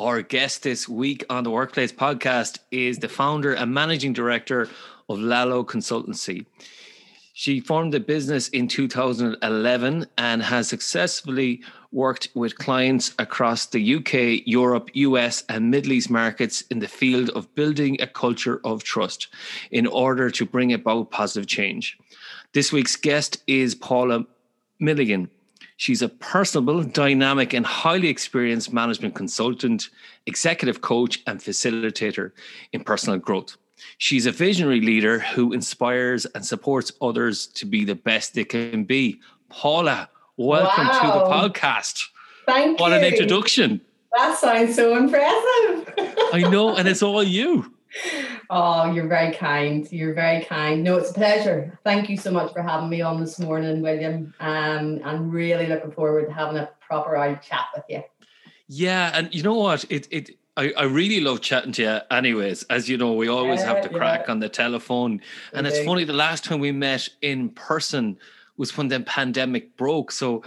Our guest this week on the Workplace podcast is the founder and managing director of Lalo Consultancy. She formed the business in 2011 and has successfully worked with clients across the UK, Europe, US, and Middle East markets in the field of building a culture of trust in order to bring about positive change. This week's guest is Paula Milligan. She's a personable, dynamic, and highly experienced management consultant, executive coach, and facilitator in personal growth. She's a visionary leader who inspires and supports others to be the best they can be. Paula, welcome wow. to the podcast. Thank what you. What an introduction. That sounds so impressive. I know, and it's all you. Oh, you're very kind. You're very kind. No, it's a pleasure. Thank you so much for having me on this morning, William. Um, I'm really looking forward to having a proper out chat with you. Yeah, and you know what? It it I, I really love chatting to you anyways. As you know, we always yeah, have to crack yeah. on the telephone. And it's funny, the last time we met in person was when the pandemic broke. So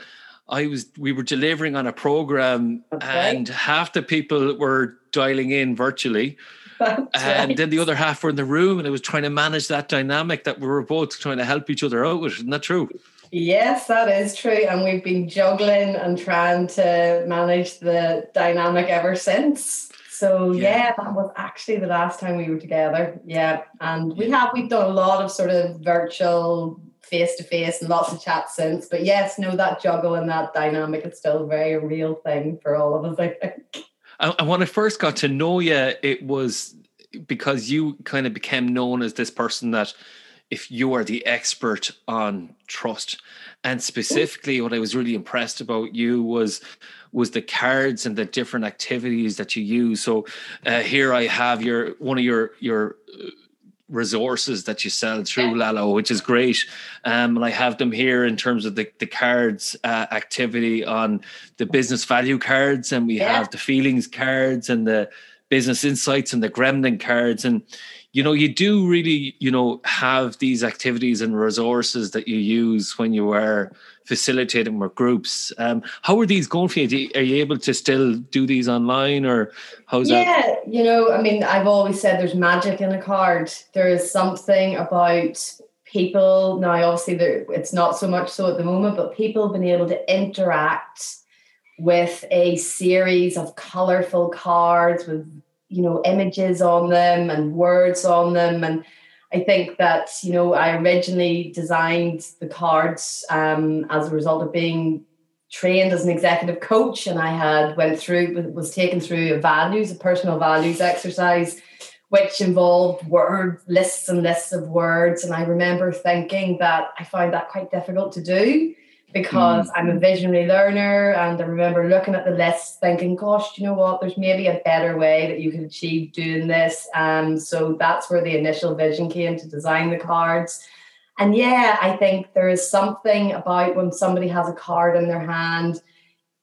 I was we were delivering on a program okay. and half the people were dialing in virtually. That's uh, and right. then the other half were in the room and I was trying to manage that dynamic that we were both trying to help each other out with. Isn't that true? Yes, that is true. And we've been juggling and trying to manage the dynamic ever since. So yeah. yeah. that was actually the last time we were together. Yeah. And we have we've done a lot of sort of virtual face to face and lots of chats since. But yes, no, that juggle and that dynamic is still a very real thing for all of us, I think. And when I first got to know you, it was because you kind of became known as this person that if you are the expert on trust and specifically what i was really impressed about you was was the cards and the different activities that you use. So uh, here i have your one of your your uh, resources that you sell through Lalo, which is great. Um, and I have them here in terms of the, the cards uh, activity on the business value cards, and we yeah. have the feelings cards and the business insights and the gremlin cards. And, you know, you do really, you know, have these activities and resources that you use when you are facilitating with groups. Um, how are these going for you? Are you able to still do these online or how's yeah, that? Yeah, you know, I mean, I've always said there's magic in a card. There is something about people now obviously there it's not so much so at the moment but people have been able to interact with a series of colorful cards with you know images on them and words on them and I think that you know I originally designed the cards um, as a result of being trained as an executive coach, and I had went through was taken through a values, a personal values exercise, which involved word lists and lists of words. And I remember thinking that I found that quite difficult to do because mm. I'm a visionary learner and I remember looking at the list thinking, gosh, you know what, there's maybe a better way that you can achieve doing this. And so that's where the initial vision came to design the cards. And yeah, I think there is something about when somebody has a card in their hand,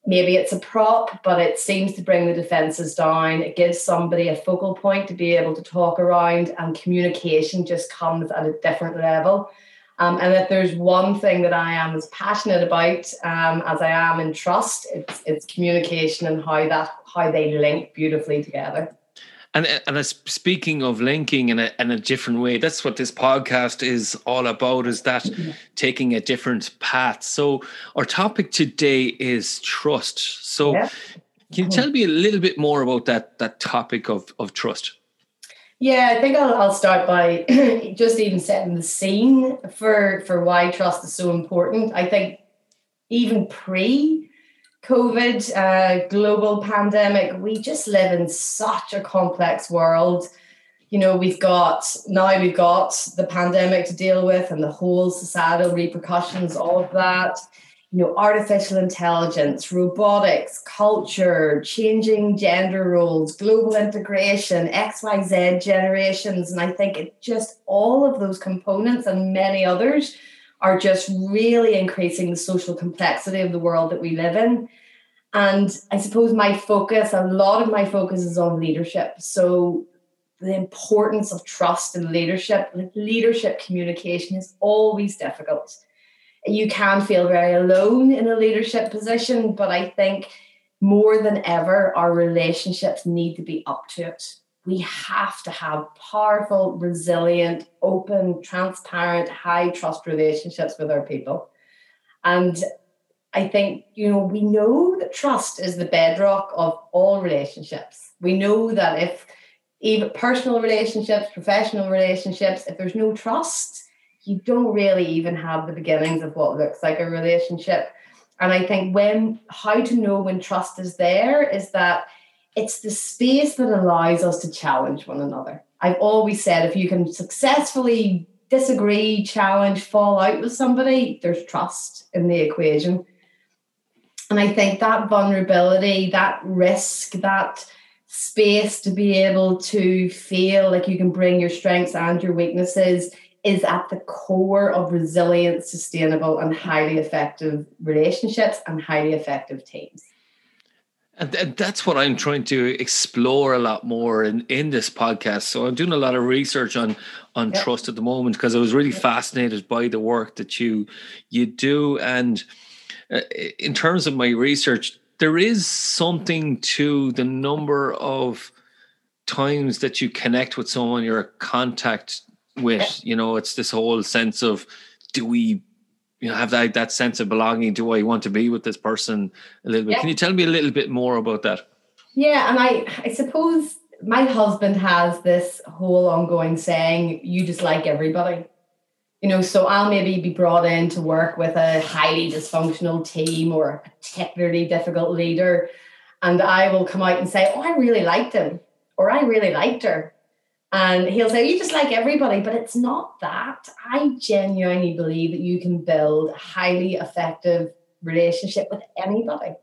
maybe it's a prop, but it seems to bring the defenses down. It gives somebody a focal point to be able to talk around, and communication just comes at a different level. Um, and that there's one thing that I am as passionate about um, as I am in trust, it's, it's communication and how that how they link beautifully together. And and speaking of linking in a in a different way, that's what this podcast is all about. Is that mm-hmm. taking a different path? So our topic today is trust. So. Yeah Can you tell me a little bit more about that that topic of of trust? Yeah, I think I'll, I'll start by just even setting the scene for for why trust is so important. I think even pre COVID, uh, global pandemic, we just live in such a complex world. You know, we've got now we've got the pandemic to deal with and the whole societal repercussions all of that. You know, artificial intelligence, robotics, culture, changing gender roles, global integration, XYZ generations. And I think it just all of those components and many others are just really increasing the social complexity of the world that we live in. And I suppose my focus, a lot of my focus is on leadership. So the importance of trust and leadership, leadership communication is always difficult. You can feel very alone in a leadership position, but I think more than ever, our relationships need to be up to it we have to have powerful, resilient, open, transparent, high trust relationships with our people. And I think, you know, we know that trust is the bedrock of all relationships. We know that if even personal relationships, professional relationships, if there's no trust, you don't really even have the beginnings of what looks like a relationship. And I think when how to know when trust is there is that it's the space that allows us to challenge one another. I've always said if you can successfully disagree, challenge, fall out with somebody, there's trust in the equation. And I think that vulnerability, that risk, that space to be able to feel like you can bring your strengths and your weaknesses is at the core of resilient, sustainable, and highly effective relationships and highly effective teams. And, that's what I'm trying to explore a lot more in, in this podcast. So I'm doing a lot of research on on yep. trust at the moment because I was really fascinated by the work that you you do. And uh, in terms of my research, there is something to the number of times that you connect with someone you're a contact with. You know, it's this whole sense of do we you know have that that sense of belonging do i want to be with this person a little bit yeah. can you tell me a little bit more about that yeah and i i suppose my husband has this whole ongoing saying you just like everybody you know so i'll maybe be brought in to work with a highly dysfunctional team or a particularly difficult leader and i will come out and say oh i really liked him or i really liked her and he'll say, You just like everybody, but it's not that. I genuinely believe that you can build a highly effective relationship with anybody. Mm.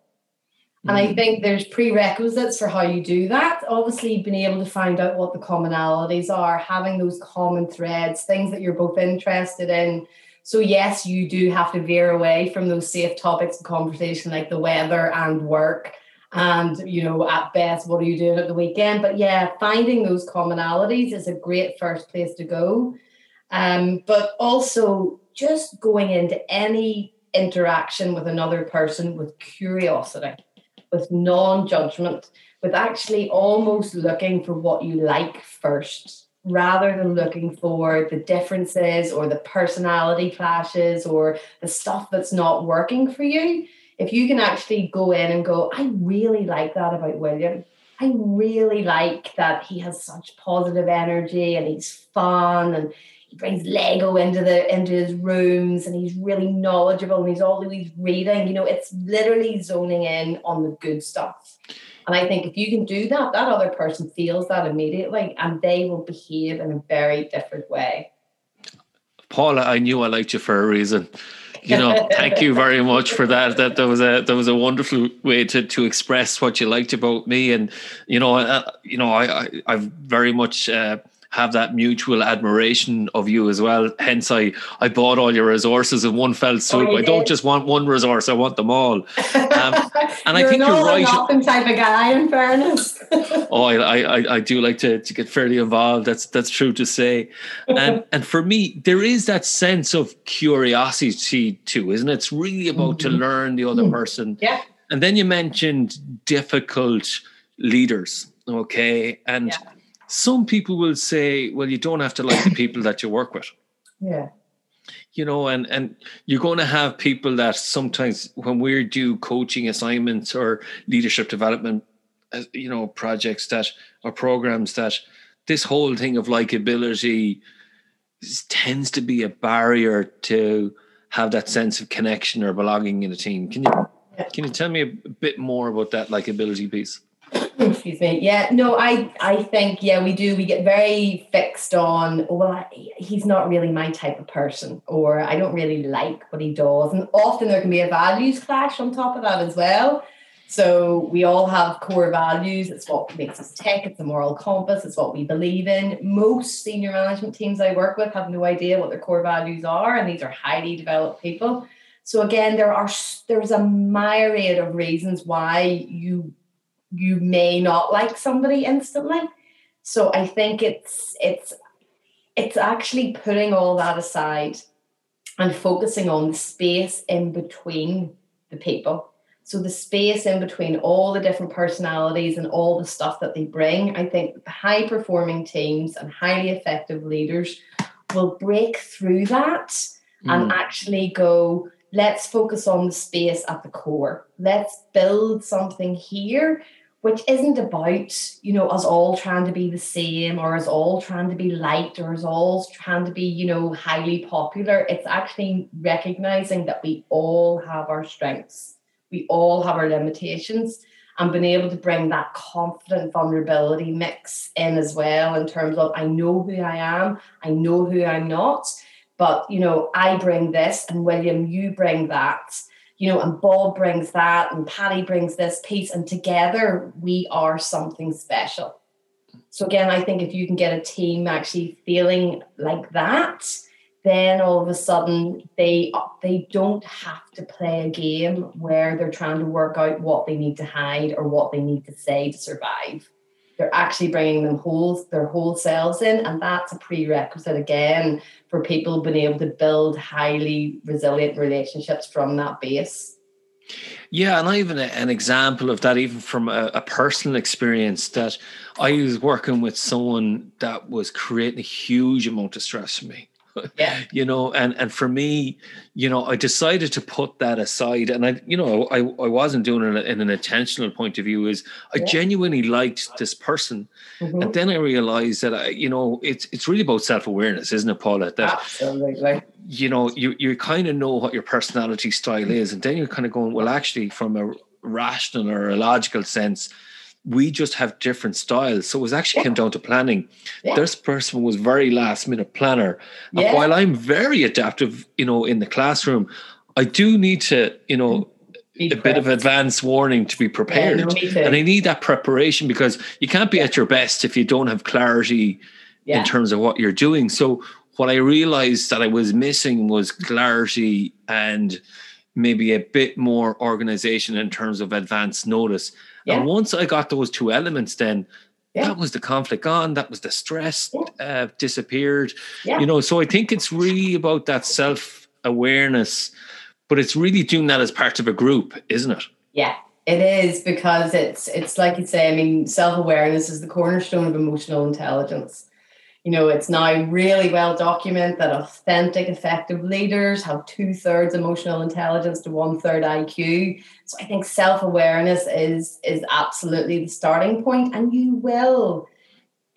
And I mm. think there's prerequisites for how you do that. Obviously, being able to find out what the commonalities are, having those common threads, things that you're both interested in. So, yes, you do have to veer away from those safe topics of conversation like the weather and work and you know at best what are you doing at the weekend? But yeah finding those commonalities is a great first place to go. Um, but also just going into any interaction with another person with curiosity with non-judgment with actually almost looking for what you like first rather than looking for the differences or the personality clashes or the stuff that's not working for you if you can actually go in and go, I really like that about William. I really like that he has such positive energy and he's fun and he brings Lego into the into his rooms and he's really knowledgeable and he's always reading. You know, it's literally zoning in on the good stuff. And I think if you can do that, that other person feels that immediately and they will behave in a very different way. Paula, I knew I liked you for a reason you know, thank you very much for that. That that was a that was a wonderful way to to express what you liked about me, and you know, uh, you know, I, I I've very much. Uh, have that mutual admiration of you as well. Hence, I I bought all your resources in one fell swoop. Oh, I don't just want one resource; I want them all. Um, and I think you're right. Type of guy, in fairness. oh, I, I I do like to to get fairly involved. That's that's true to say. And and for me, there is that sense of curiosity too, isn't it? It's really about mm-hmm. to learn the other mm-hmm. person. Yeah. And then you mentioned difficult leaders. Okay, and. Yeah some people will say, well, you don't have to like the people that you work with. Yeah. you know and and you're going to have people that sometimes when we do coaching assignments or leadership development uh, you know projects that or programs that this whole thing of likability tends to be a barrier to have that sense of connection or belonging in a team can you can you tell me a bit more about that likability piece excuse me. Yeah no i i think yeah we do. We get very fixed on well I, he's not really my type of person or i don't really like what he does. And often there can be a values clash on top of that as well. So we all have core values. It's what makes us tick. It's a moral compass. It's what we believe in. Most senior management teams i work with have no idea what their core values are and these are highly developed people. So again there are there's a myriad of reasons why you you may not like somebody instantly. So I think it's it's it's actually putting all that aside and focusing on the space in between the people. So the space in between all the different personalities and all the stuff that they bring, I think high performing teams and highly effective leaders will break through that mm. and actually go, let's focus on the space at the core. Let's build something here which isn't about, you know, us all trying to be the same or us all trying to be liked or us all trying to be, you know, highly popular. It's actually recognizing that we all have our strengths, we all have our limitations, and being able to bring that confident vulnerability mix in as well in terms of I know who I am, I know who I'm not, but, you know, I bring this, and William, you bring that you know, and Bob brings that, and Patty brings this piece, and together we are something special. So again, I think if you can get a team actually feeling like that, then all of a sudden they they don't have to play a game where they're trying to work out what they need to hide or what they need to say to survive. They're actually bringing them whole their whole selves in, and that's a prerequisite again for people being able to build highly resilient relationships from that base. Yeah, and I even an example of that, even from a, a, personal experience, that I was working with someone that was creating a huge amount of stress for me. Yeah. you know, and and for me, you know, I decided to put that aside, and I, you know, I I wasn't doing it in an intentional point of view. Is I yeah. genuinely liked this person, mm-hmm. and then I realized that I, you know, it's it's really about self awareness, isn't it, Paula? That absolutely. You know, you you kind of know what your personality style is, and then you're kind of going, well, actually, from a rational or a logical sense we just have different styles. So it was actually yeah. came down to planning. Yeah. This person was very last minute planner. Yeah. while I'm very adaptive, you know, in the classroom, I do need to, you know, be a bit of advance warning to be prepared. No, and I need that preparation because you can't be at your best if you don't have clarity in terms of what you're doing. So what I realized that I was missing was clarity and maybe a bit more organization in terms of advance notice. Yeah. And once I got those two elements, then yeah. that was the conflict gone. That was the stress yeah. uh, disappeared. You know, so I think it's really about that self awareness, but it's really doing that as part of a group, isn't it? Yeah, it is because it's it's like you say. I mean, self awareness is the cornerstone of emotional intelligence you know, it's now really well documented that authentic, effective leaders have two thirds emotional intelligence to one third IQ. So I think self awareness is is absolutely the starting point, and you will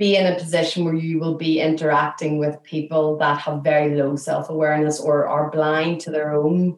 be in a position where you will be interacting with people that have very low self awareness or are blind to their own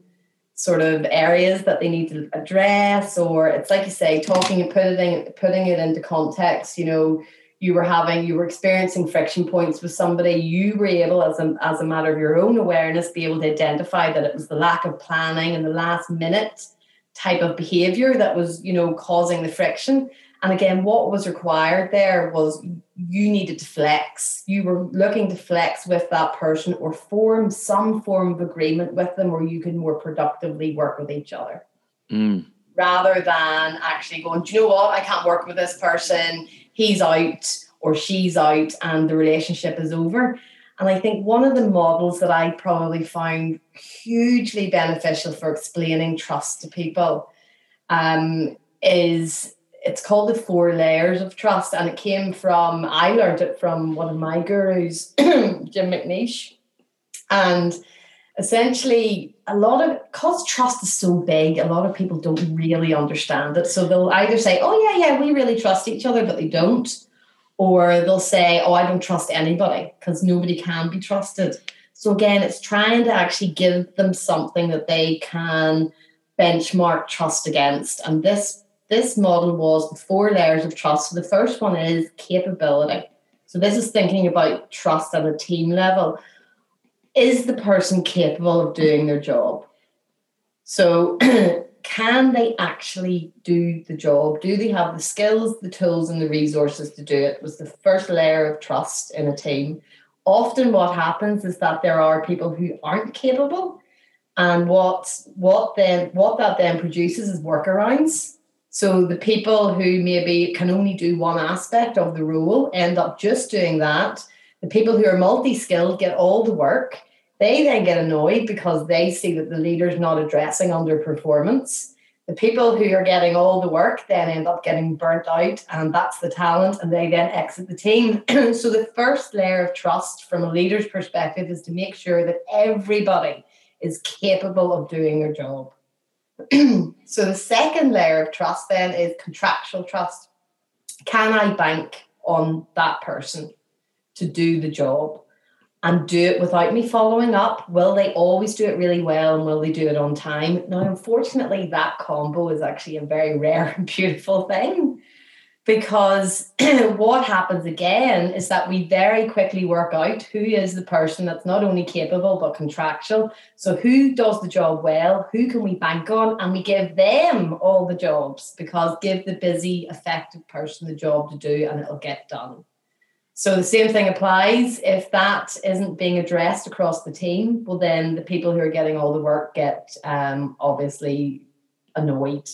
sort of areas that they need to address or it's like you say talking and putting putting it into context you know you were having you were experiencing friction points with somebody you were able as a, as a matter of your own awareness be able to identify that it was the lack of planning and the last minute type of behavior that was you know causing the friction. And again what was required there was you needed to flex. You were looking to flex with that person or form some form of agreement with them where you could more productively work with each other. Mm. rather than actually going do you know what? I can't work with this person he's out or she's out and the relationship is over. And I think one of the models that I probably found hugely beneficial for explaining trust to people um, is it's called the four layers of trust. And it came from, I learned it from one of my gurus, Jim McNeish. And essentially a lot of because trust is so big a lot of people don't really understand it. So they'll either say oh yeah yeah we really trust each other but they don't. Or they'll say oh i don't trust anybody because nobody can be trusted. So again it's trying to actually give them something that they can benchmark trust against. And this this model was the four layers of trust. So the first one is capability. So this is thinking about trust at a team level is the person capable of doing their job? So, can they actually do the job? Do they have the skills, the tools, and the resources to do it? Was the first layer of trust in a team. Often, what happens is that there are people who aren't capable, and what what then what that then produces is workarounds. So the people who maybe can only do one aspect of the role end up just doing that the people who are multi skilled get all the work. They then get annoyed because they see that the leader's not addressing underperformance. The people who are getting all the work then end up getting burnt out, and that's the talent, and they then exit the team. so, the first layer of trust from a leader's perspective is to make sure that everybody is capable of doing their job. so, the second layer of trust then is contractual trust. Can I bank on that person? To do the job and do it without me following up? Will they always do it really well and will they do it on time? Now, unfortunately, that combo is actually a very rare and beautiful thing because what happens again is that we very quickly work out who is the person that's not only capable but contractual. So, who does the job well? Who can we bank on? And we give them all the jobs because give the busy, effective person the job to do and it'll get done. So the same thing applies. If that isn't being addressed across the team, well, then the people who are getting all the work get um, obviously annoyed.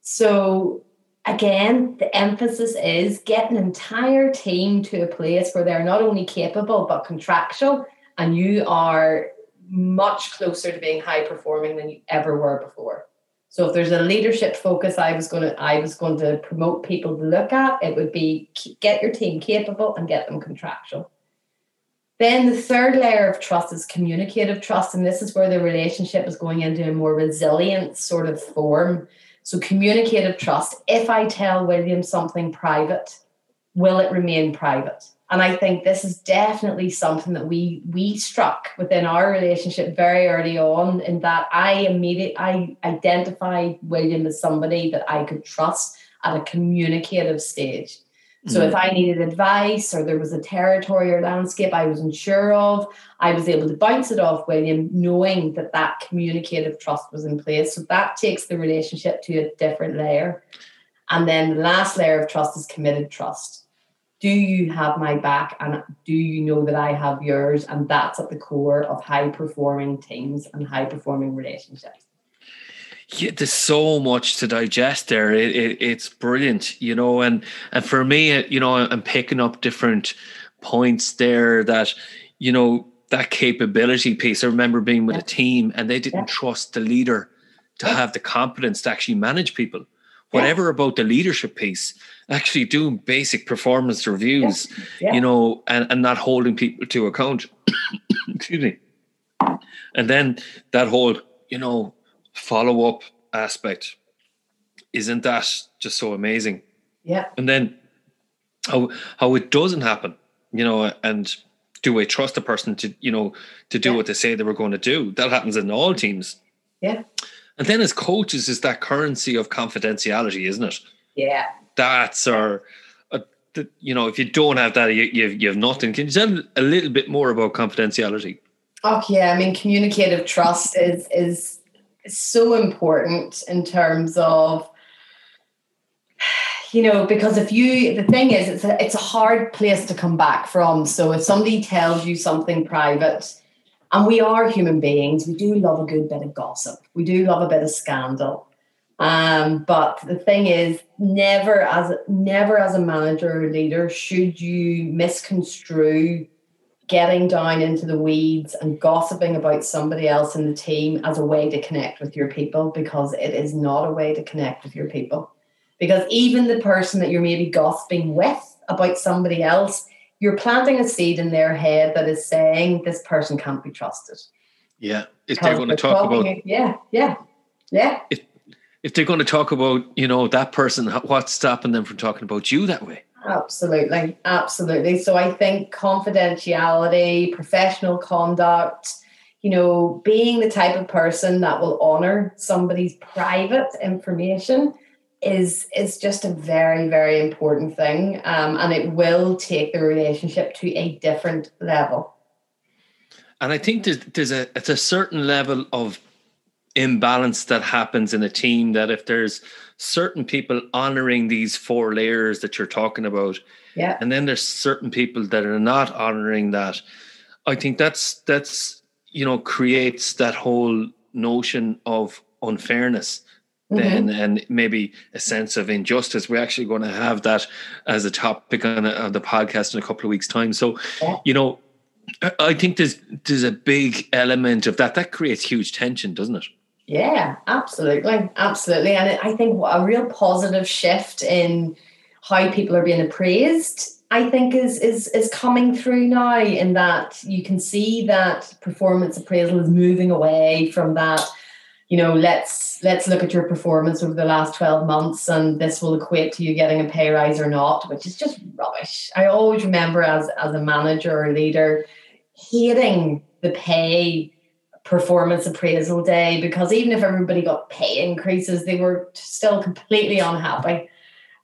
So again, the emphasis is get an entire team to a place where they're not only capable but contractual, and you are much closer to being high performing than you ever were before. So if there's a leadership focus I was going to I was going to promote people to look at, it would be get your team capable and get them contractual. Then the third layer of trust is communicative trust, and this is where the relationship is going into a more resilient sort of form. So communicative trust. If I tell William something private, will it remain private? and I think this is definitely something that we we struck within our relationship very early on. In that I immediately I identified William as somebody that I could trust at a communicative stage. So mm. if I needed advice or there was a territory or landscape I was unsure of, I was able to bounce it off William, knowing that that communicative trust was in place. So that takes the relationship to a different layer. And then the last layer of trust is committed trust do you have my back and do you know that I have yours? And that's at the core of high performing teams and high performing relationships. Yeah, there's so much to digest there. It, it, it's brilliant, you know, and and for me, you know, I'm picking up different points there that, you know, that capability piece. I remember being with yeah. a team and they didn't yeah. trust the leader to have the competence to actually manage people. Whatever about the leadership piece, actually doing basic performance reviews, yeah. Yeah. you know, and, and not holding people to account. Excuse me. And then that whole, you know, follow up aspect, isn't that just so amazing? Yeah. And then how how it doesn't happen, you know, and do I trust a person to, you know, to do yeah. what they say they were going to do? That happens in all teams. Yeah. And then as coaches is that currency of confidentiality, isn't it? Yeah stats or uh, you know if you don't have that you, you, you have nothing. Can you tell a little bit more about confidentiality? Oh yeah. I mean communicative trust is is so important in terms of you know because if you the thing is it's a, it's a hard place to come back from. So if somebody tells you something private and we are human beings we do love a good bit of gossip. We do love a bit of scandal um, but the thing is, never as never as a manager or leader should you misconstrue getting down into the weeds and gossiping about somebody else in the team as a way to connect with your people because it is not a way to connect with your people. Because even the person that you're maybe gossiping with about somebody else, you're planting a seed in their head that is saying this person can't be trusted Yeah, if they're going to talk about yeah, yeah, yeah. If if they're going to talk about you know that person, what's stopping them from talking about you that way? Absolutely, absolutely. So I think confidentiality, professional conduct, you know, being the type of person that will honor somebody's private information is is just a very very important thing um, and it will take the relationship to a different level and i think there's, there's a it's a certain level of imbalance that happens in a team that if there's certain people honoring these four layers that you're talking about yeah and then there's certain people that are not honoring that i think that's that's you know creates that whole notion of unfairness then mm-hmm. and maybe a sense of injustice. We're actually going to have that as a topic on, a, on the podcast in a couple of weeks' time. So, yeah. you know, I think there's there's a big element of that that creates huge tension, doesn't it? Yeah, absolutely, absolutely, and I think a real positive shift in how people are being appraised. I think is is is coming through now in that you can see that performance appraisal is moving away from that you know let's let's look at your performance over the last 12 months and this will equate to you getting a pay rise or not which is just rubbish i always remember as as a manager or leader hating the pay performance appraisal day because even if everybody got pay increases they were still completely unhappy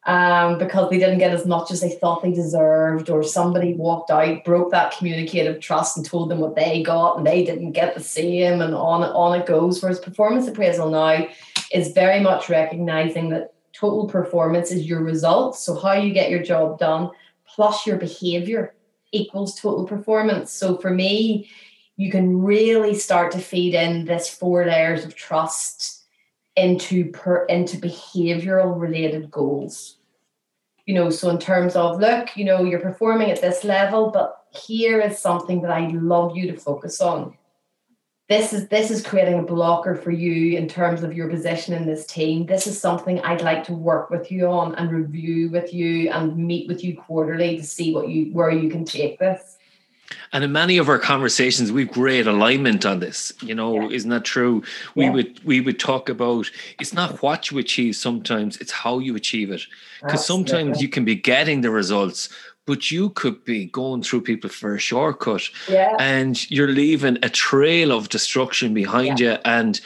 um, because they didn't get as much as they thought they deserved, or somebody walked out, broke that communicative trust, and told them what they got, and they didn't get the same, and on on it goes. Whereas performance appraisal now is very much recognizing that total performance is your results, so how you get your job done plus your behavior equals total performance. So for me, you can really start to feed in this four layers of trust into per into behavioral related goals. You know so in terms of look you know you're performing at this level but here is something that i'd love you to focus on. This is this is creating a blocker for you in terms of your position in this team. This is something i'd like to work with you on and review with you and meet with you quarterly to see what you where you can take this and in many of our conversations, we've great alignment on this. You know, yeah. isn't that true? We yeah. would we would talk about it's not what you achieve sometimes, it's how you achieve it. Because sometimes you can be getting the results, but you could be going through people for a shortcut yeah. and you're leaving a trail of destruction behind yeah. you and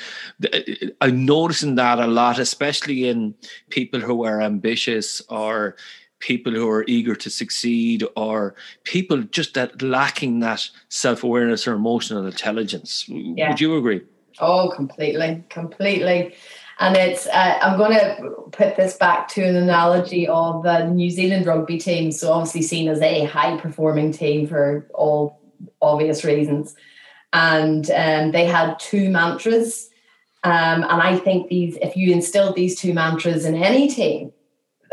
i'm noticing that a lot especially in people who are ambitious or people who are eager to succeed or people just that lacking that self-awareness or emotional intelligence. Yeah. would you agree? Oh completely completely. And it's uh, i'm going to put this back to an analogy of the new zealand rugby team so obviously seen as a high performing team for all obvious reasons. And um, they had two mantras. Um, and i think these if you instilled these two mantras in any team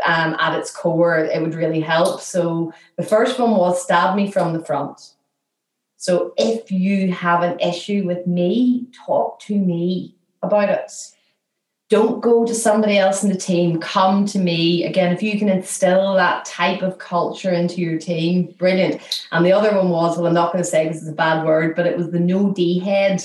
um, at its core, it would really help. So the first one was stab me from the front. So if you have an issue with me, talk to me about it. Don't go to somebody else in the team. Come to me. Again, if you can instill that type of culture into your team, brilliant. And the other one was, well, I'm not going to say this is a bad word, but it was the no D head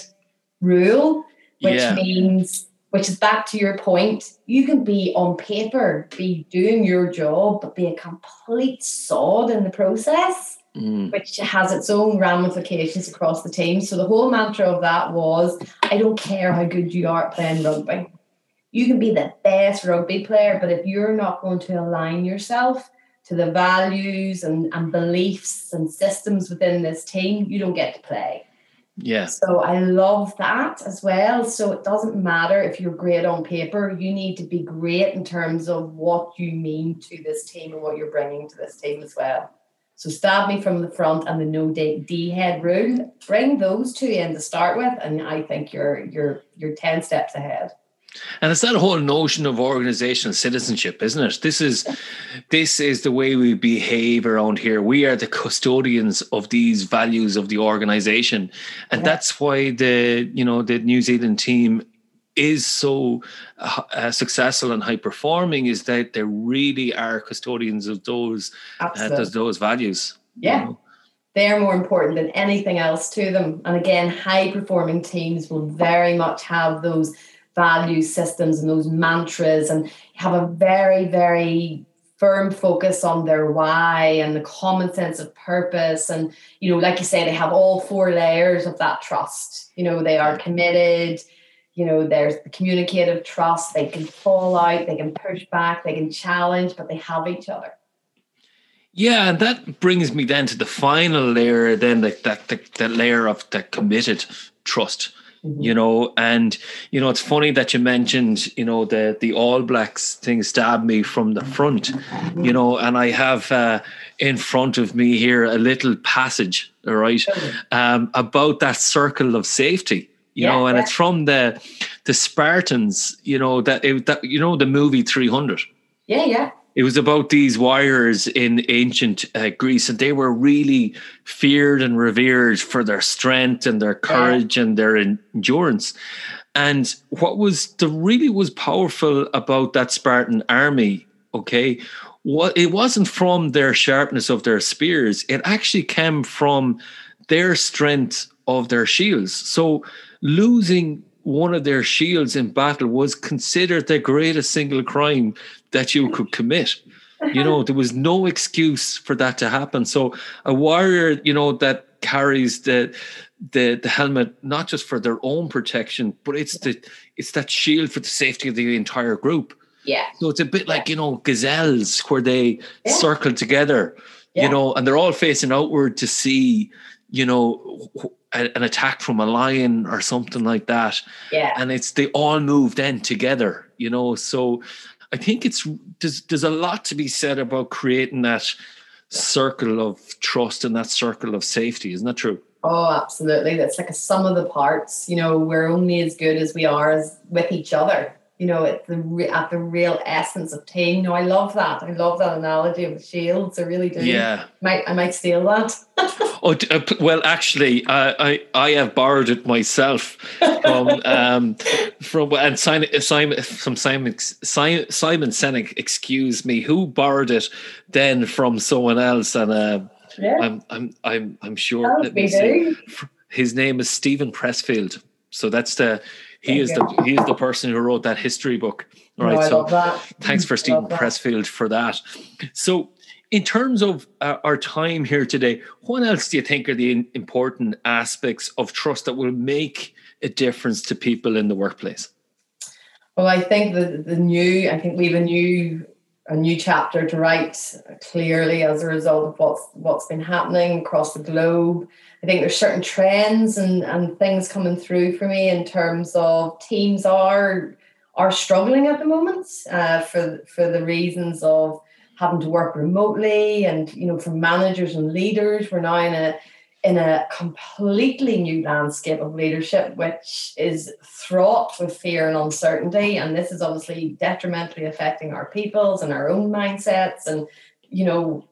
rule, which yeah. means which is back to your point. You can be on paper, be doing your job, but be a complete sod in the process, mm. which has its own ramifications across the team. So the whole mantra of that was I don't care how good you are at playing rugby. You can be the best rugby player, but if you're not going to align yourself to the values and, and beliefs and systems within this team, you don't get to play. Yeah. So I love that as well. So it doesn't matter if you're great on paper, you need to be great in terms of what you mean to this team and what you're bringing to this team as well. So stab me from the front and the no D, head rule. Bring those two in to start with, and I think you're you're you're ten steps ahead. And it's that whole notion of organizational citizenship, isn't it? This is this is the way we behave around here. We are the custodians of these values of the organization. And yeah. that's why the you know the New Zealand team is so uh, successful and high performing is that they really are custodians of those uh, those, those values. Yeah. You know? they're more important than anything else to them. And again, high performing teams will very much have those value systems and those mantras and have a very, very firm focus on their why and the common sense of purpose. And, you know, like you say, they have all four layers of that trust. You know, they are committed, you know, there's the communicative trust, they can fall out, they can push back, they can challenge, but they have each other. Yeah, and that brings me then to the final layer, then the, that the, the layer of the committed trust. Mm-hmm. You know, and you know, it's funny that you mentioned, you know, the the All Blacks thing stabbed me from the front, mm-hmm. you know, and I have uh, in front of me here a little passage, all right, um, about that circle of safety you yeah, know, and yeah. it's from the the Spartans, you know, that it, that you know the movie 300. Yeah, yeah it was about these warriors in ancient uh, Greece, and they were really feared and revered for their strength and their courage yeah. and their endurance. And what was the really was powerful about that Spartan army, okay, what it wasn't from their sharpness of their spears; it actually came from their strength of their shields. So losing one of their shields in battle was considered the greatest single crime that you could commit. You know, there was no excuse for that to happen. So a warrior, you know, that carries the the the helmet not just for their own protection, but it's the it's that shield for the safety of the entire group. Yeah. So it's a bit like, you know, gazelles where they yeah. circle together, yeah. you know, and they're all facing outward to see, you know, an attack from a lion or something like that. Yeah. And it's they all move then together, you know. So I think it's there's there's a lot to be said about creating that circle of trust and that circle of safety. Isn't that true? Oh, absolutely. That's like a sum of the parts. You know, we're only as good as we are as with each other you know, at the at the real essence of team. You know, I love that. I love that analogy of the shields. I really do. Yeah, might I might steal that. oh uh, well, actually, uh, I I have borrowed it myself from um, from and Simon Simon from Simon Simon, Simon Sinek. Excuse me, who borrowed it then from someone else? And uh, yeah. I'm I'm I'm I'm sure. Let me see. His name is Steven Pressfield. So that's the he is the he is the person who wrote that history book. All right, no, so thanks for Steven Pressfield for that. So, in terms of uh, our time here today, what else do you think are the important aspects of trust that will make a difference to people in the workplace? Well, I think the the new, I think we have a new a new chapter to write clearly as a result of what's what's been happening across the globe. I think there's certain trends and, and things coming through for me in terms of teams are are struggling at the moment uh, for for the reasons of having to work remotely and you know for managers and leaders we're now in a in a completely new landscape of leadership which is fraught with fear and uncertainty. And this is obviously detrimentally affecting our peoples and our own mindsets and you know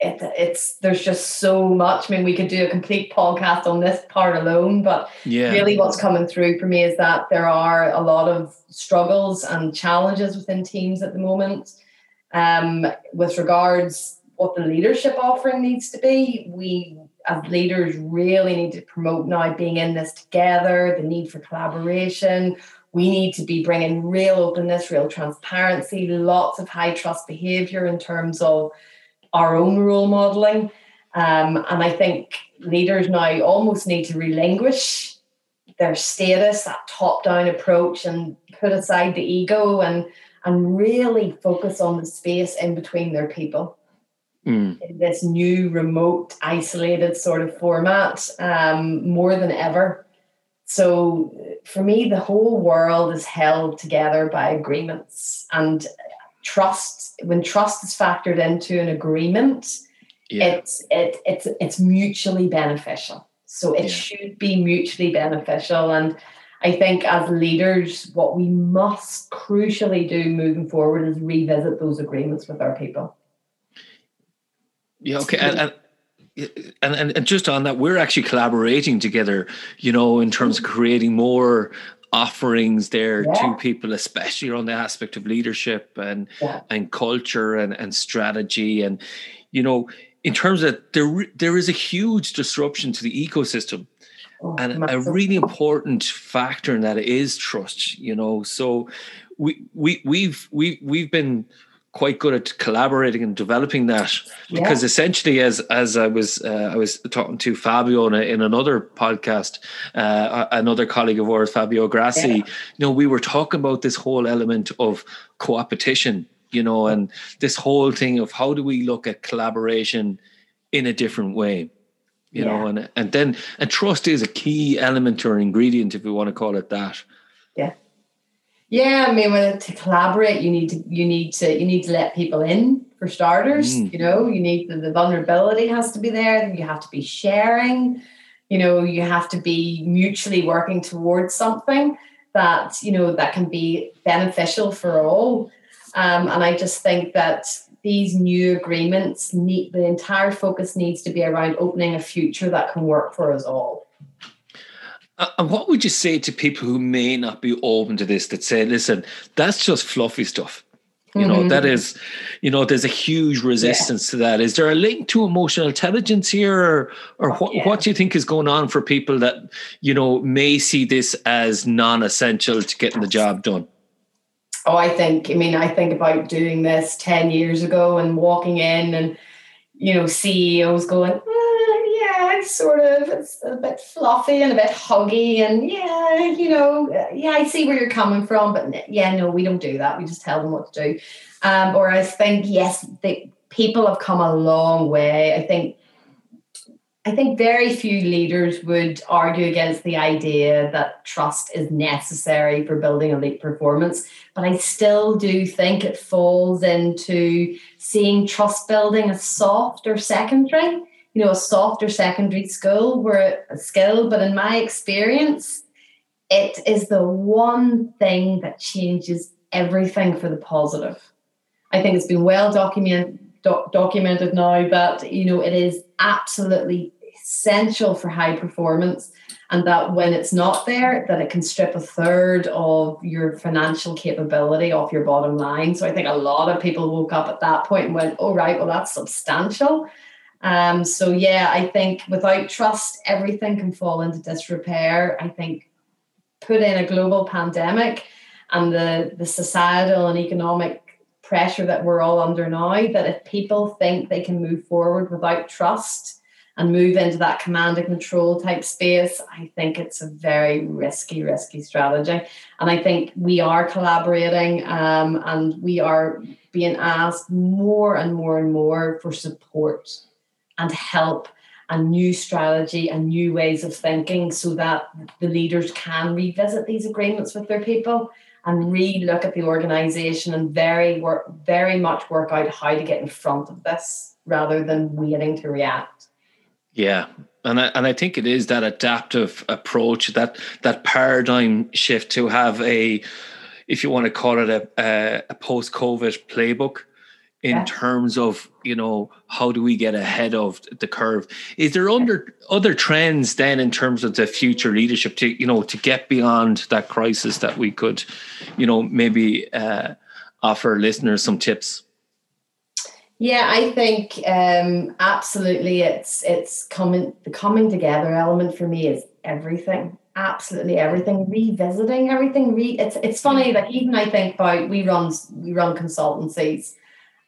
it, it's there's just so much. I mean, we could do a complete podcast on this part alone, but yeah. really, what's coming through for me is that there are a lot of struggles and challenges within teams at the moment. Um, with regards what the leadership offering needs to be, we as leaders really need to promote now being in this together, the need for collaboration. We need to be bringing real openness, real transparency, lots of high trust behavior in terms of our own role modeling. Um, and I think leaders now almost need to relinquish their status, that top down approach, and put aside the ego and, and really focus on the space in between their people. Mm. In this new, remote, isolated sort of format, um, more than ever. So, for me, the whole world is held together by agreements. And trust when trust is factored into an agreement yeah. it's it, it's it's mutually beneficial so it yeah. should be mutually beneficial and i think as leaders what we must crucially do moving forward is revisit those agreements with our people yeah okay and, and and, and, just on that, we're actually collaborating together, you know, in terms of creating more offerings there yeah. to people, especially on the aspect of leadership and yeah. and culture and, and strategy. And you know, in terms of there, there is a huge disruption to the ecosystem. Oh, and a really important factor in that is trust, you know. So we we we've we we've been quite good at collaborating and developing that because yeah. essentially as as I was uh, I was talking to Fabio in, a, in another podcast uh, another colleague of ours Fabio Grassi yeah. you know we were talking about this whole element of co-opetition you know, and this whole thing of how do we look at collaboration in a different way, you yeah. know, and and then and trust is a key element or ingredient, if we want to call it that. Yeah. Yeah, I mean, when to collaborate, you need to you need to you need to let people in for starters. Mm. You know, you need the, the vulnerability has to be there. You have to be sharing. You know, you have to be mutually working towards something that you know that can be beneficial for all. Um, and I just think that these new agreements need the entire focus needs to be around opening a future that can work for us all. And what would you say to people who may not be open to this that say, listen, that's just fluffy stuff? You know, mm-hmm. that is, you know, there's a huge resistance yeah. to that. Is there a link to emotional intelligence here, or, or what, yeah. what do you think is going on for people that, you know, may see this as non essential to getting the job done? oh, I think, I mean, I think about doing this 10 years ago and walking in and, you know, CEOs going, eh, it's sort of, it's a bit fluffy and a bit huggy. And yeah, you know, yeah, I see where you're coming from. But yeah, no, we don't do that. We just tell them what to do. Um, or I think, yes, the people have come a long way. I think I think very few leaders would argue against the idea that trust is necessary for building elite performance. But I still do think it falls into seeing trust building as soft or secondary, you know, a soft or secondary where a skill. But in my experience, it is the one thing that changes everything for the positive. I think it's been well documented documented now that you know it is absolutely essential for high performance and that when it's not there that it can strip a third of your financial capability off your bottom line so i think a lot of people woke up at that point and went oh right well that's substantial um, so yeah i think without trust everything can fall into disrepair i think put in a global pandemic and the the societal and economic pressure that we're all under now that if people think they can move forward without trust and move into that command and control type space, I think it's a very risky, risky strategy. And I think we are collaborating um, and we are being asked more and more and more for support and help and new strategy and new ways of thinking so that the leaders can revisit these agreements with their people and re-look at the organization and very work very much work out how to get in front of this rather than waiting to react. Yeah, and I, and I think it is that adaptive approach, that that paradigm shift to have a, if you want to call it a a, a post COVID playbook, in yeah. terms of you know how do we get ahead of the curve? Is there under other trends then in terms of the future leadership to you know to get beyond that crisis that we could, you know, maybe uh, offer listeners some tips? Yeah, I think um, absolutely. It's it's coming the coming together element for me is everything. Absolutely everything. Revisiting everything. Re, it's it's funny. Like even I think about we run we run consultancies,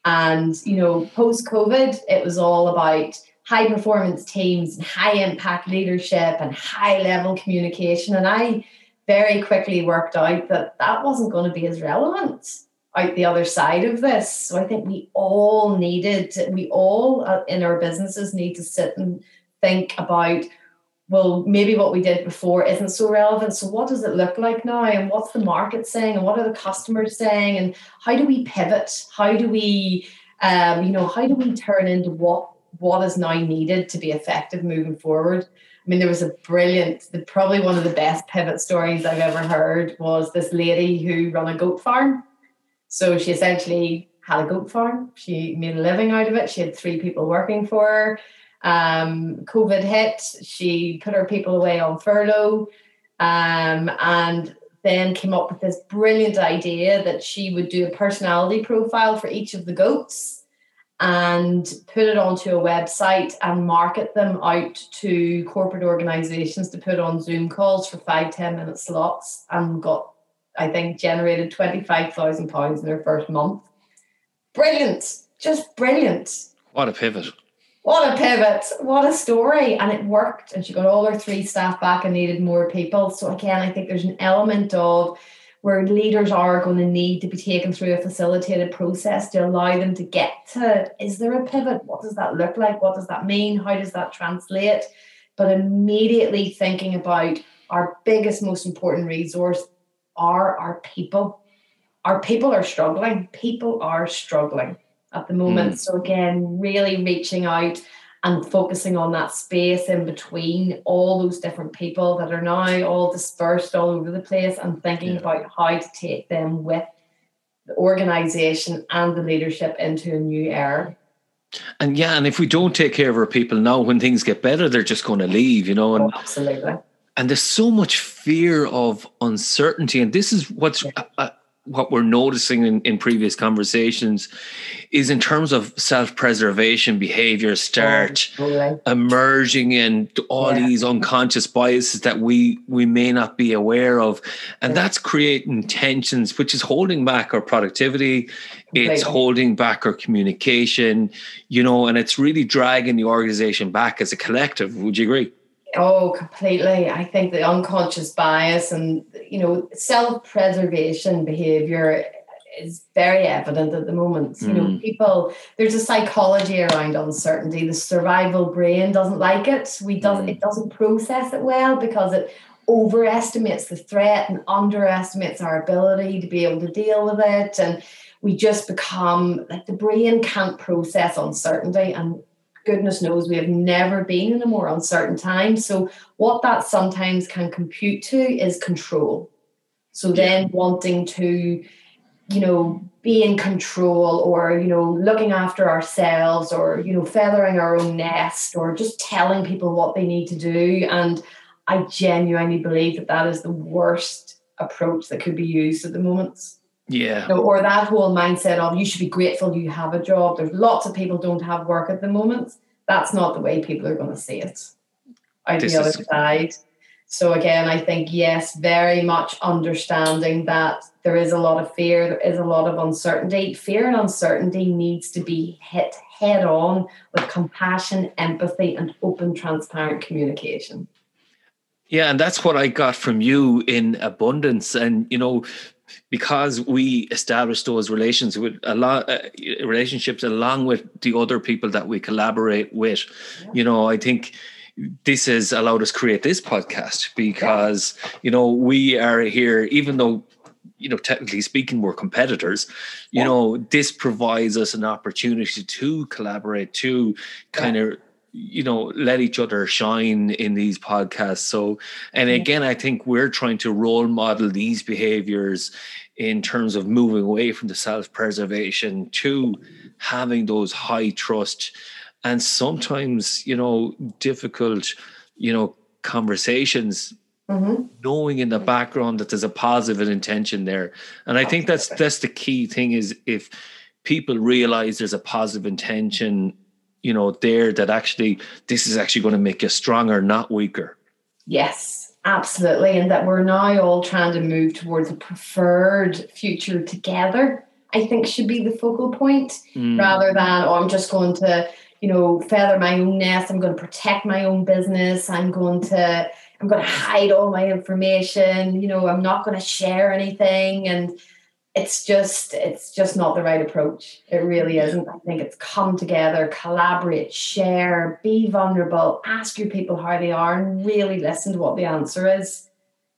and you know post COVID it was all about high performance teams and high impact leadership and high level communication. And I very quickly worked out that that wasn't going to be as relevant out the other side of this. So I think we all needed, we all uh, in our businesses need to sit and think about, well, maybe what we did before isn't so relevant. So what does it look like now? And what's the market saying? And what are the customers saying? And how do we pivot? How do we, um, you know, how do we turn into what what is now needed to be effective moving forward? I mean, there was a brilliant, the, probably one of the best pivot stories I've ever heard was this lady who run a goat farm so she essentially had a goat farm. She made a living out of it. She had three people working for her. Um, COVID hit. She put her people away on furlough um, and then came up with this brilliant idea that she would do a personality profile for each of the goats and put it onto a website and market them out to corporate organizations to put on Zoom calls for five, 10 minute slots and got, I think, generated £25,000 in her first month. Brilliant. Just brilliant. What a pivot. What a pivot. What a story. And it worked. And she got all her three staff back and needed more people. So, again, I think there's an element of where leaders are going to need to be taken through a facilitated process to allow them to get to is there a pivot? What does that look like? What does that mean? How does that translate? But immediately thinking about our biggest, most important resource are our people. Our people are struggling. People are struggling at the moment. Mm. So, again, really reaching out and focusing on that space in between all those different people that are now all dispersed all over the place and thinking yeah. about how to take them with the organization and the leadership into a new era. And yeah, and if we don't take care of our people now, when things get better, they're just going to leave, you know. And oh, absolutely. And there's so much fear of uncertainty, and this is what's yeah. uh, what we're noticing in, in previous conversations is in terms of self-preservation behavior start oh, emerging in all yeah. these unconscious biases that we we may not be aware of. And yeah. that's creating tensions which is holding back our productivity. It's holding back our communication you know and it's really dragging the organization back as a collective. Would you agree Oh, completely. I think the unconscious bias and you know self-preservation behavior is very evident at the moment. Mm. You know, hmm. people there's a psychology around uncertainty. The survival brain doesn't like it. We does mm. it doesn't process it well because it overestimates the threat and underestimates our ability to be able to deal with it and we just become like the brain can't process uncertainty and goodness knows we have never been in a more uncertain time. So, what that sometimes can compute to is control. So, then wanting to, you know, be in control or, you know, looking after ourselves or, you know, feathering our own nest or just telling people what they need to do. And I genuinely believe that that is the worst approach that could be used at the moment. Yeah. You know, or that whole mindset of you should be grateful you have a job. There's lots of people don't have work at the moment. That's not the way people are going to see it. On the other is- side. So again, I think yes, very much understanding that there is a lot of fear, there is a lot of uncertainty. Fear and uncertainty needs to be hit head on with compassion, empathy, and open, transparent communication. Yeah, and that's what I got from you in abundance. And you know, because we establish those relations with a lot uh, relationships along with the other people that we collaborate with yeah. you know i think this has allowed us create this podcast because yeah. you know we are here even though you know technically speaking we're competitors you yeah. know this provides us an opportunity to collaborate to kind of you know let each other shine in these podcasts. So and again i think we're trying to role model these behaviors in terms of moving away from the self-preservation to having those high trust and sometimes you know difficult you know conversations mm-hmm. knowing in the background that there's a positive intention there. And i think that's that's the key thing is if people realize there's a positive intention you know there that actually this is actually going to make you stronger not weaker yes absolutely and that we're now all trying to move towards a preferred future together i think should be the focal point mm. rather than oh i'm just going to you know feather my own nest i'm going to protect my own business i'm going to i'm going to hide all my information you know i'm not going to share anything and it's just it's just not the right approach. It really isn't. I think it's come together collaborate share be vulnerable ask your people how they are and really listen to what the answer is.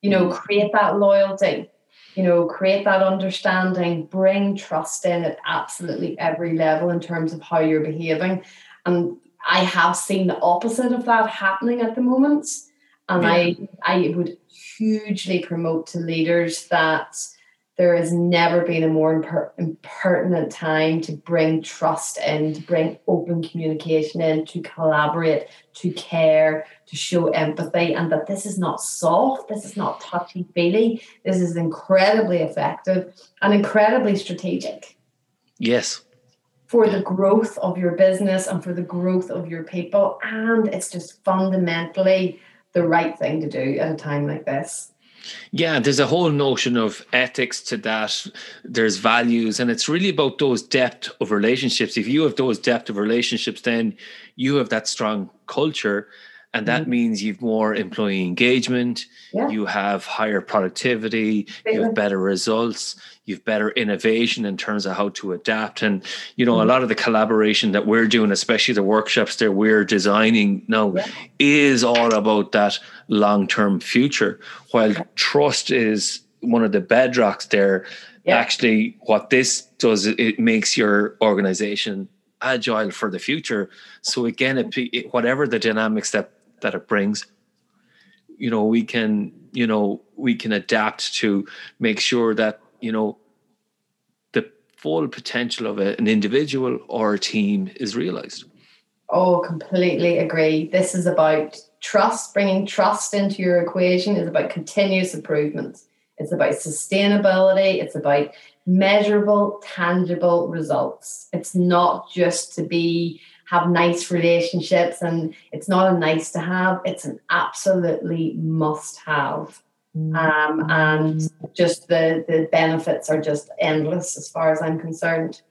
You know mm. create that loyalty. You know create that understanding bring trust in at absolutely every level in terms of how you're behaving. And i have seen the opposite of that happening at the moment. And yeah. i i would hugely promote to leaders that there has never been a more imper- impertinent time to bring trust in, to bring open communication in, to collaborate, to care, to show empathy, and that this is not soft, this is not touchy feely, this is incredibly effective and incredibly strategic. Yes. for the growth of your business and for the growth of your people. And it's just fundamentally the right thing to do at a time like this. Yeah, there's a whole notion of ethics to that. There's values, and it's really about those depth of relationships. If you have those depth of relationships, then you have that strong culture and that mm-hmm. means you've more employee engagement yeah. you have higher productivity you have better results you've better innovation in terms of how to adapt and you know mm-hmm. a lot of the collaboration that we're doing especially the workshops that we're designing now yeah. is all about that long-term future while trust is one of the bedrocks there yeah. actually what this does it makes your organization agile for the future. So again it, it, whatever the dynamics that that it brings you know we can you know we can adapt to make sure that you know the full potential of a, an individual or a team is realized. Oh completely agree. This is about trust bringing trust into your equation is about continuous improvement. It's about sustainability. It's about measurable tangible results. It's not just to be have nice relationships and it's not a nice to have. It's an absolutely must have. Um, and just the the benefits are just endless as far as i'm concerned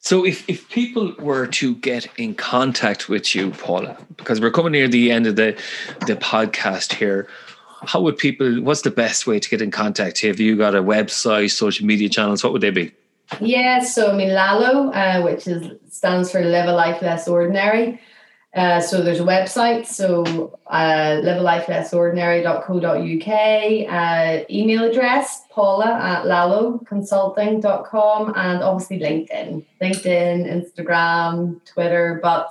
so if, if people were to get in contact with you paula because we're coming near the end of the the podcast here how would people what's the best way to get in contact? Have you got a website social media channels? What would they be? Yeah, so I mean Lalo, uh, which is stands for Live a Life Less Ordinary. Uh, so there's a website, so uh, livealifelessordinary.co.uk, uh, email address, paula at laloconsulting.com, and obviously LinkedIn, LinkedIn, Instagram, Twitter. But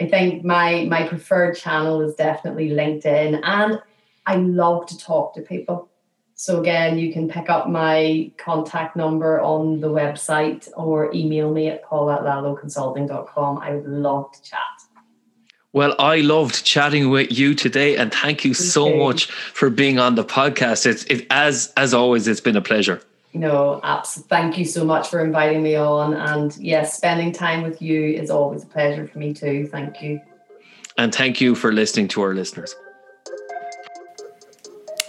I think my my preferred channel is definitely LinkedIn, and I love to talk to people. So again, you can pick up my contact number on the website or email me at paul at laloconsulting.com. I would love to chat. Well, I loved chatting with you today, and thank you so much for being on the podcast. It's it, as as always, it's been a pleasure. No, absolutely. Thank you so much for inviting me on, and yes, spending time with you is always a pleasure for me too. Thank you, and thank you for listening to our listeners.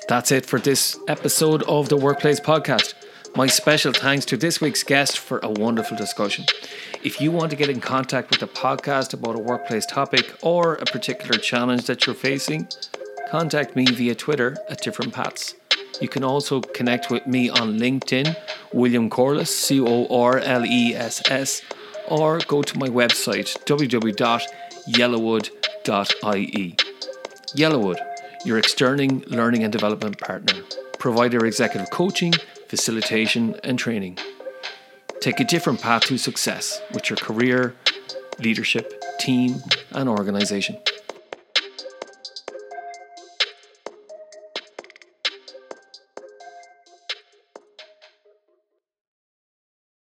That's it for this episode of the Workplace Podcast. My special thanks to this week's guest for a wonderful discussion. If you want to get in contact with the podcast about a workplace topic or a particular challenge that you're facing, contact me via Twitter at different paths. You can also connect with me on LinkedIn, William Corless, C O R L E S S, or go to my website, www.yellowwood.ie. Yellowwood your external learning and development partner, provider executive coaching, facilitation, and training. Take a different path to success with your career, leadership, team, and organization.